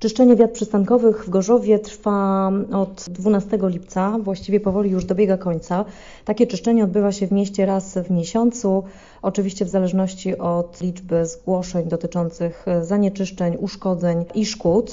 Czyszczenie wiat przystankowych w Gorzowie trwa od 12 lipca, właściwie powoli już dobiega końca. Takie czyszczenie odbywa się w mieście raz w miesiącu, oczywiście w zależności od liczby zgłoszeń dotyczących zanieczyszczeń, uszkodzeń i szkód.